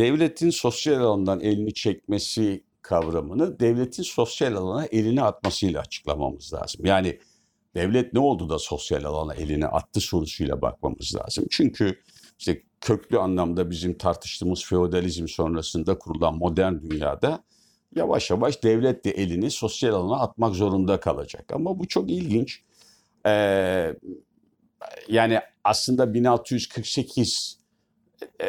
devletin sosyal alandan elini çekmesi kavramını devletin sosyal alana elini atmasıyla açıklamamız lazım. Yani devlet ne oldu da sosyal alana elini attı sorusuyla bakmamız lazım. Çünkü işte köklü anlamda bizim tartıştığımız feodalizm sonrasında kurulan modern dünyada yavaş yavaş devlet de elini sosyal alana atmak zorunda kalacak. Ama bu çok ilginç. Ee, yani aslında 1648 e,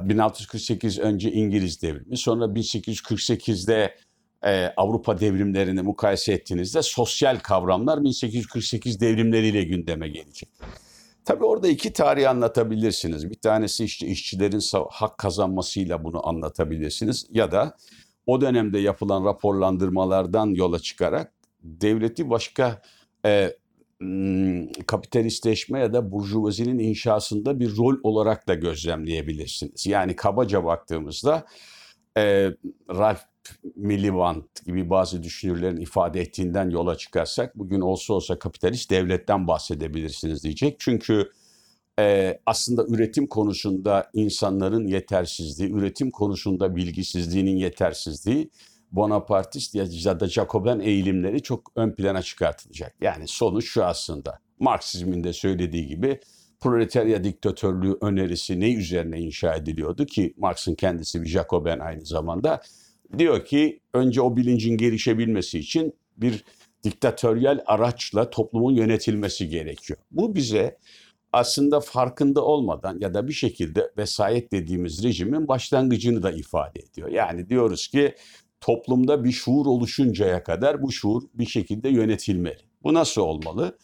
1648 önce İngiliz devrimi, sonra 1848'de e, Avrupa devrimlerini mukayese ettiğinizde sosyal kavramlar 1848 devrimleriyle gündeme gelecek. Tabii orada iki tarihi anlatabilirsiniz. Bir tanesi işte işçilerin hak kazanmasıyla bunu anlatabilirsiniz ya da o dönemde yapılan raporlandırmalardan yola çıkarak devleti başka e, kapitalistleşme ya da burjuvazinin inşasında bir rol olarak da gözlemleyebilirsiniz. Yani kabaca baktığımızda e, Ralph Miliband gibi bazı düşünürlerin ifade ettiğinden yola çıkarsak bugün olsa olsa kapitalist devletten bahsedebilirsiniz diyecek. Çünkü e, aslında üretim konusunda insanların yetersizliği, üretim konusunda bilgisizliğinin yetersizliği Bonapartist ya da Jacoben eğilimleri çok ön plana çıkartılacak. Yani sonuç şu aslında. Marksizmin de söylediği gibi proletarya diktatörlüğü önerisi ne üzerine inşa ediliyordu ki Marx'ın kendisi bir Jacoben aynı zamanda diyor ki önce o bilincin gelişebilmesi için bir diktatöryel araçla toplumun yönetilmesi gerekiyor. Bu bize aslında farkında olmadan ya da bir şekilde vesayet dediğimiz rejimin başlangıcını da ifade ediyor. Yani diyoruz ki toplumda bir şuur oluşuncaya kadar bu şuur bir şekilde yönetilmeli. Bu nasıl olmalı?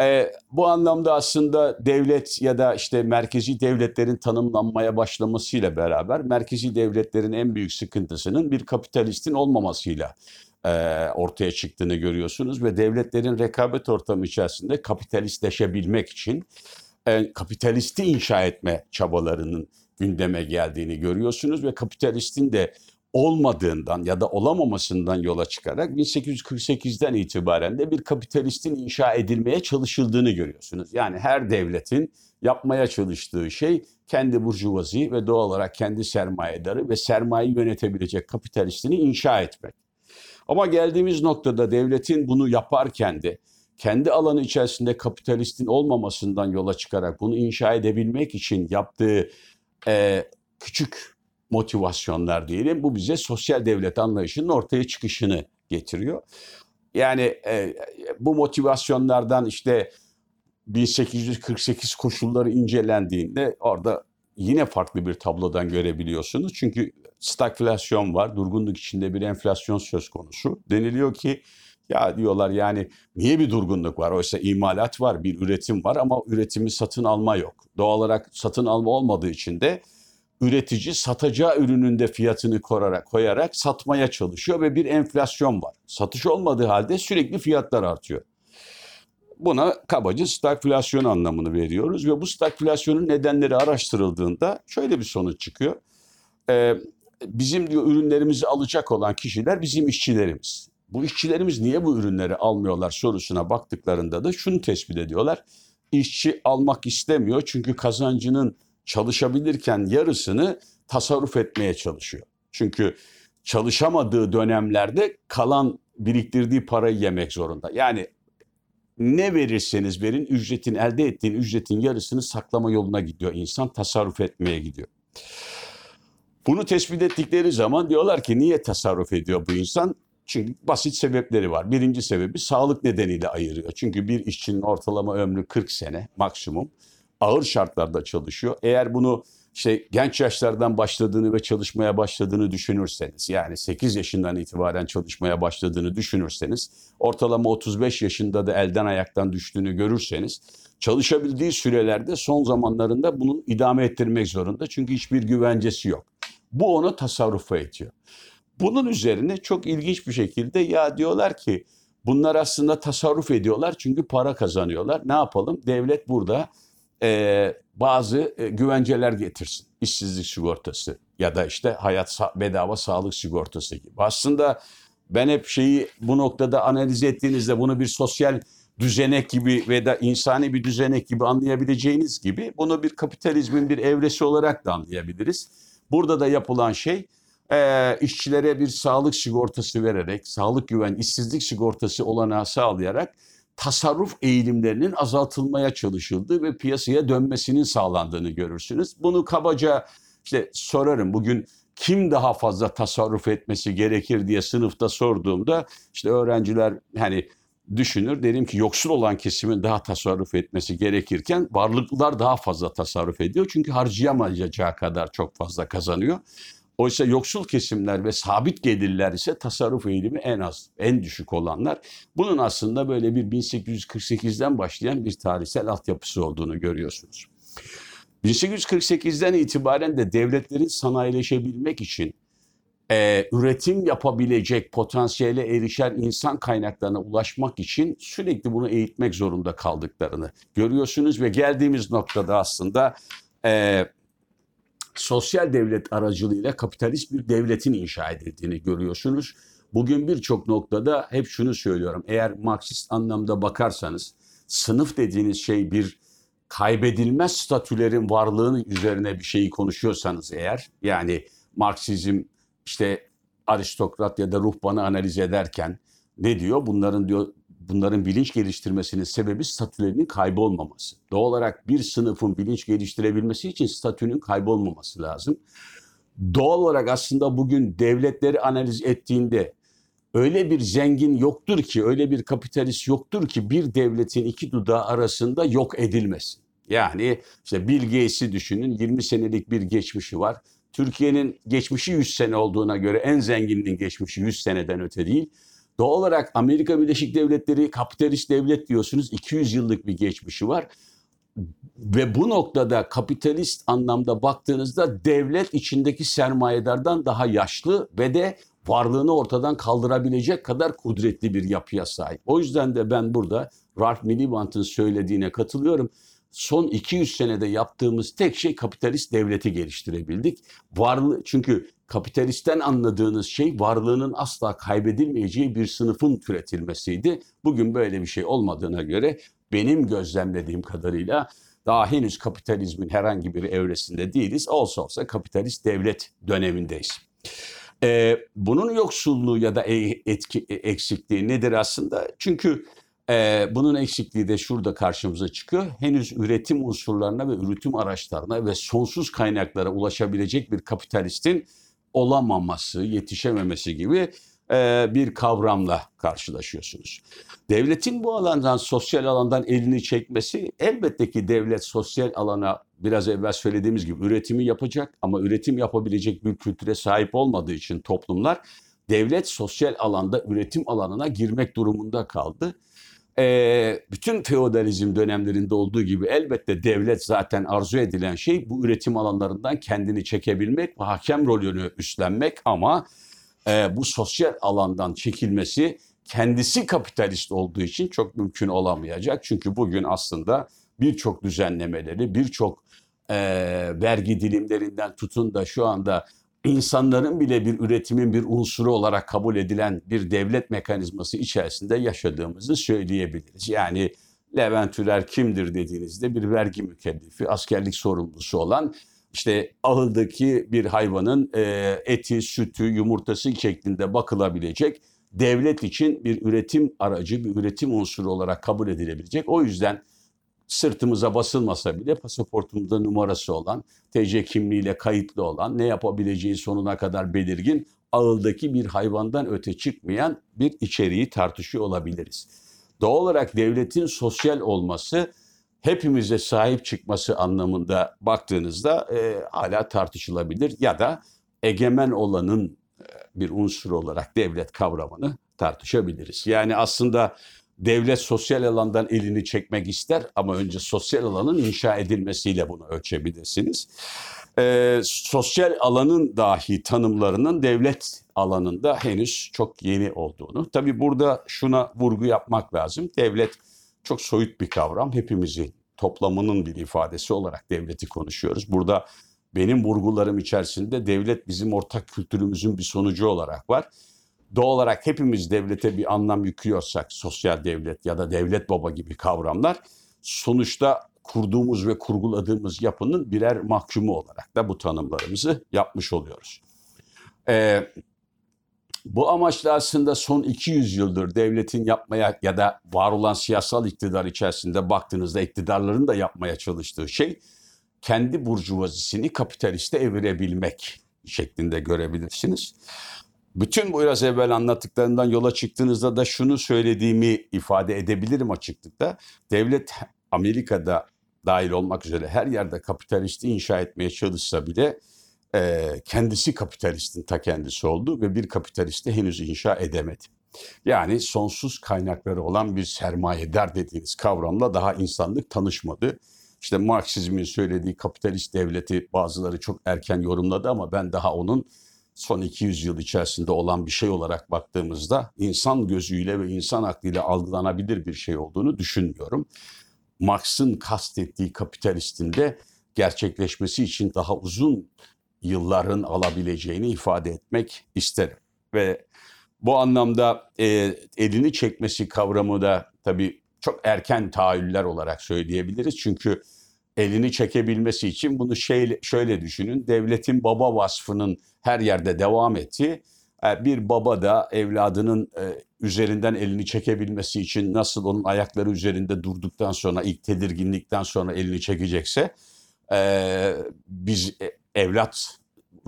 Ee, bu anlamda aslında devlet ya da işte merkezi devletlerin tanımlanmaya başlamasıyla beraber merkezi devletlerin en büyük sıkıntısının bir kapitalistin olmamasıyla e, ortaya çıktığını görüyorsunuz ve devletlerin rekabet ortamı içerisinde kapitalistleşebilmek için e, kapitalisti inşa etme çabalarının gündeme geldiğini görüyorsunuz ve kapitalistin de olmadığından ya da olamamasından yola çıkarak 1848'den itibaren de bir kapitalistin inşa edilmeye çalışıldığını görüyorsunuz. Yani her devletin yapmaya çalıştığı şey kendi burjuvazi ve doğal olarak kendi sermayedarı ve sermayeyi yönetebilecek kapitalistini inşa etmek. Ama geldiğimiz noktada devletin bunu yaparken de kendi alanı içerisinde kapitalistin olmamasından yola çıkarak bunu inşa edebilmek için yaptığı e, küçük motivasyonlar diyelim. Bu bize sosyal devlet anlayışının ortaya çıkışını getiriyor. Yani e, bu motivasyonlardan işte 1848 koşulları incelendiğinde orada yine farklı bir tablodan görebiliyorsunuz. Çünkü stagflasyon var, durgunluk içinde bir enflasyon söz konusu. Deniliyor ki ya diyorlar yani niye bir durgunluk var? Oysa imalat var, bir üretim var ama üretimi satın alma yok. Doğal olarak satın alma olmadığı için de üretici satacağı ürününde fiyatını koyarak, koyarak satmaya çalışıyor ve bir enflasyon var. Satış olmadığı halde sürekli fiyatlar artıyor. Buna kabaca stagflasyon anlamını veriyoruz ve bu stagflasyonun nedenleri araştırıldığında şöyle bir sonuç çıkıyor. Ee, bizim diyor ürünlerimizi alacak olan kişiler bizim işçilerimiz. Bu işçilerimiz niye bu ürünleri almıyorlar sorusuna baktıklarında da şunu tespit ediyorlar. İşçi almak istemiyor çünkü kazancının çalışabilirken yarısını tasarruf etmeye çalışıyor. Çünkü çalışamadığı dönemlerde kalan biriktirdiği parayı yemek zorunda. Yani ne verirseniz verin ücretin elde ettiğin ücretin yarısını saklama yoluna gidiyor insan tasarruf etmeye gidiyor. Bunu tespit ettikleri zaman diyorlar ki niye tasarruf ediyor bu insan? Çünkü basit sebepleri var. Birinci sebebi sağlık nedeniyle ayırıyor. Çünkü bir işçinin ortalama ömrü 40 sene maksimum ağır şartlarda çalışıyor. Eğer bunu işte genç yaşlardan başladığını ve çalışmaya başladığını düşünürseniz yani 8 yaşından itibaren çalışmaya başladığını düşünürseniz ortalama 35 yaşında da elden ayaktan düştüğünü görürseniz çalışabildiği sürelerde son zamanlarında bunu idame ettirmek zorunda çünkü hiçbir güvencesi yok. Bu onu tasarrufa itiyor. Bunun üzerine çok ilginç bir şekilde ya diyorlar ki bunlar aslında tasarruf ediyorlar çünkü para kazanıyorlar. Ne yapalım? Devlet burada e, bazı e, güvenceler getirsin. İşsizlik sigortası ya da işte hayat bedava sağlık sigortası gibi. Aslında ben hep şeyi bu noktada analiz ettiğinizde bunu bir sosyal düzenek gibi ve da insani bir düzenek gibi anlayabileceğiniz gibi bunu bir kapitalizmin bir evresi olarak da anlayabiliriz. Burada da yapılan şey e, işçilere bir sağlık sigortası vererek, sağlık güven, işsizlik sigortası olanağı sağlayarak tasarruf eğilimlerinin azaltılmaya çalışıldığı ve piyasaya dönmesinin sağlandığını görürsünüz. Bunu kabaca işte sorarım bugün kim daha fazla tasarruf etmesi gerekir diye sınıfta sorduğumda işte öğrenciler hani düşünür derim ki yoksul olan kesimin daha tasarruf etmesi gerekirken varlıklılar daha fazla tasarruf ediyor. Çünkü harcayamayacağı kadar çok fazla kazanıyor. Oysa yoksul kesimler ve sabit gelirler ise tasarruf eğilimi en az, en düşük olanlar. Bunun aslında böyle bir 1848'den başlayan bir tarihsel altyapısı olduğunu görüyorsunuz. 1848'den itibaren de devletlerin sanayileşebilmek için e, üretim yapabilecek potansiyele erişen insan kaynaklarına ulaşmak için sürekli bunu eğitmek zorunda kaldıklarını görüyorsunuz ve geldiğimiz noktada aslında e, sosyal devlet aracılığıyla kapitalist bir devletin inşa edildiğini görüyorsunuz. Bugün birçok noktada hep şunu söylüyorum. Eğer Marksist anlamda bakarsanız sınıf dediğiniz şey bir kaybedilmez statülerin varlığını üzerine bir şeyi konuşuyorsanız eğer yani Marksizm işte aristokrat ya da ruhbanı analiz ederken ne diyor? Bunların diyor bunların bilinç geliştirmesinin sebebi statülerinin kaybolmaması. Doğal olarak bir sınıfın bilinç geliştirebilmesi için statünün kaybolmaması lazım. Doğal olarak aslında bugün devletleri analiz ettiğinde öyle bir zengin yoktur ki, öyle bir kapitalist yoktur ki bir devletin iki dudağı arasında yok edilmesin. Yani işte Bill Gates'i düşünün 20 senelik bir geçmişi var. Türkiye'nin geçmişi 100 sene olduğuna göre en zenginin geçmişi 100 seneden öte değil. Doğal olarak Amerika Birleşik Devletleri kapitalist devlet diyorsunuz 200 yıllık bir geçmişi var. Ve bu noktada kapitalist anlamda baktığınızda devlet içindeki sermayedardan daha yaşlı ve de varlığını ortadan kaldırabilecek kadar kudretli bir yapıya sahip. O yüzden de ben burada Ralph Miliband'ın söylediğine katılıyorum son 200 senede yaptığımız tek şey kapitalist devleti geliştirebildik. Varlığı çünkü kapitalistten anladığınız şey varlığının asla kaybedilmeyeceği bir sınıfın türetilmesiydi. Bugün böyle bir şey olmadığına göre benim gözlemlediğim kadarıyla daha henüz kapitalizmin herhangi bir evresinde değiliz. Olsa olsa kapitalist devlet dönemindeyiz. Ee, bunun yoksulluğu ya da e, etki, e, eksikliği nedir aslında? Çünkü ee, bunun eksikliği de şurada karşımıza çıkıyor. Henüz üretim unsurlarına ve üretim araçlarına ve sonsuz kaynaklara ulaşabilecek bir kapitalistin olamaması, yetişememesi gibi e, bir kavramla karşılaşıyorsunuz. Devletin bu alandan, sosyal alandan elini çekmesi elbette ki devlet sosyal alana biraz evvel söylediğimiz gibi üretimi yapacak ama üretim yapabilecek bir kültüre sahip olmadığı için toplumlar devlet sosyal alanda üretim alanına girmek durumunda kaldı e, bütün feodalizm dönemlerinde olduğu gibi elbette devlet zaten arzu edilen şey bu üretim alanlarından kendini çekebilmek ve hakem rolünü üstlenmek ama e, bu sosyal alandan çekilmesi kendisi kapitalist olduğu için çok mümkün olamayacak. Çünkü bugün aslında birçok düzenlemeleri, birçok e, vergi dilimlerinden tutun da şu anda insanların bile bir üretimin bir unsuru olarak kabul edilen bir devlet mekanizması içerisinde yaşadığımızı söyleyebiliriz. Yani Levent Ürer kimdir dediğinizde bir vergi mükellefi, askerlik sorumlusu olan işte ahıldaki bir hayvanın e, eti, sütü, yumurtası şeklinde bakılabilecek devlet için bir üretim aracı, bir üretim unsuru olarak kabul edilebilecek. O yüzden sırtımıza basılmasa bile pasaportumuzda numarası olan, TC kimliğiyle kayıtlı olan, ne yapabileceği sonuna kadar belirgin, ağıldaki bir hayvandan öte çıkmayan bir içeriği tartışıyor olabiliriz. Doğal olarak devletin sosyal olması, hepimize sahip çıkması anlamında baktığınızda e, hala tartışılabilir ya da egemen olanın e, bir unsur olarak devlet kavramını tartışabiliriz. Yani aslında devlet sosyal alandan elini çekmek ister ama önce sosyal alanın inşa edilmesiyle bunu ölçebilirsiniz. Ee, sosyal alanın dahi tanımlarının devlet alanında henüz çok yeni olduğunu. Tabii burada şuna vurgu yapmak lazım. Devlet çok soyut bir kavram. Hepimizin toplamının bir ifadesi olarak devleti konuşuyoruz. Burada benim vurgularım içerisinde devlet bizim ortak kültürümüzün bir sonucu olarak var doğal olarak hepimiz devlete bir anlam yüklüyorsak sosyal devlet ya da devlet baba gibi kavramlar sonuçta kurduğumuz ve kurguladığımız yapının birer mahkumu olarak da bu tanımlarımızı yapmış oluyoruz. Ee, bu amaçla aslında son 200 yıldır devletin yapmaya ya da var olan siyasal iktidar içerisinde baktığınızda iktidarların da yapmaya çalıştığı şey kendi burjuvazisini kapitaliste evirebilmek şeklinde görebilirsiniz. Bütün bu biraz evvel anlattıklarından yola çıktığınızda da şunu söylediğimi ifade edebilirim açıklıkla. Devlet Amerika'da dahil olmak üzere her yerde kapitalisti inşa etmeye çalışsa bile e, kendisi kapitalistin ta kendisi oldu ve bir kapitalisti henüz inşa edemedi. Yani sonsuz kaynakları olan bir sermayedar dediğiniz kavramla daha insanlık tanışmadı. İşte Marksizmin söylediği kapitalist devleti bazıları çok erken yorumladı ama ben daha onun son 200 yıl içerisinde olan bir şey olarak baktığımızda insan gözüyle ve insan aklıyla algılanabilir bir şey olduğunu düşünmüyorum. Marx'ın kastettiği kapitalistin de gerçekleşmesi için daha uzun yılların alabileceğini ifade etmek isterim. Ve bu anlamda e, elini çekmesi kavramı da tabii çok erken tahayyüller olarak söyleyebiliriz. Çünkü elini çekebilmesi için bunu şey, şöyle düşünün. Devletin baba vasfının her yerde devam ettiği e, bir baba da evladının e, üzerinden elini çekebilmesi için nasıl onun ayakları üzerinde durduktan sonra ilk tedirginlikten sonra elini çekecekse e, biz evlat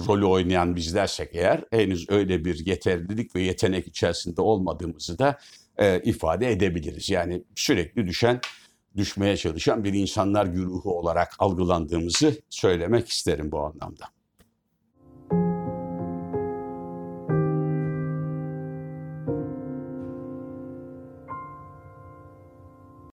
rolü oynayan bizlersek eğer henüz öyle bir yeterlilik ve yetenek içerisinde olmadığımızı da ifade edebiliriz. Yani sürekli düşen düşmeye çalışan bir insanlar güruhu olarak algılandığımızı söylemek isterim bu anlamda.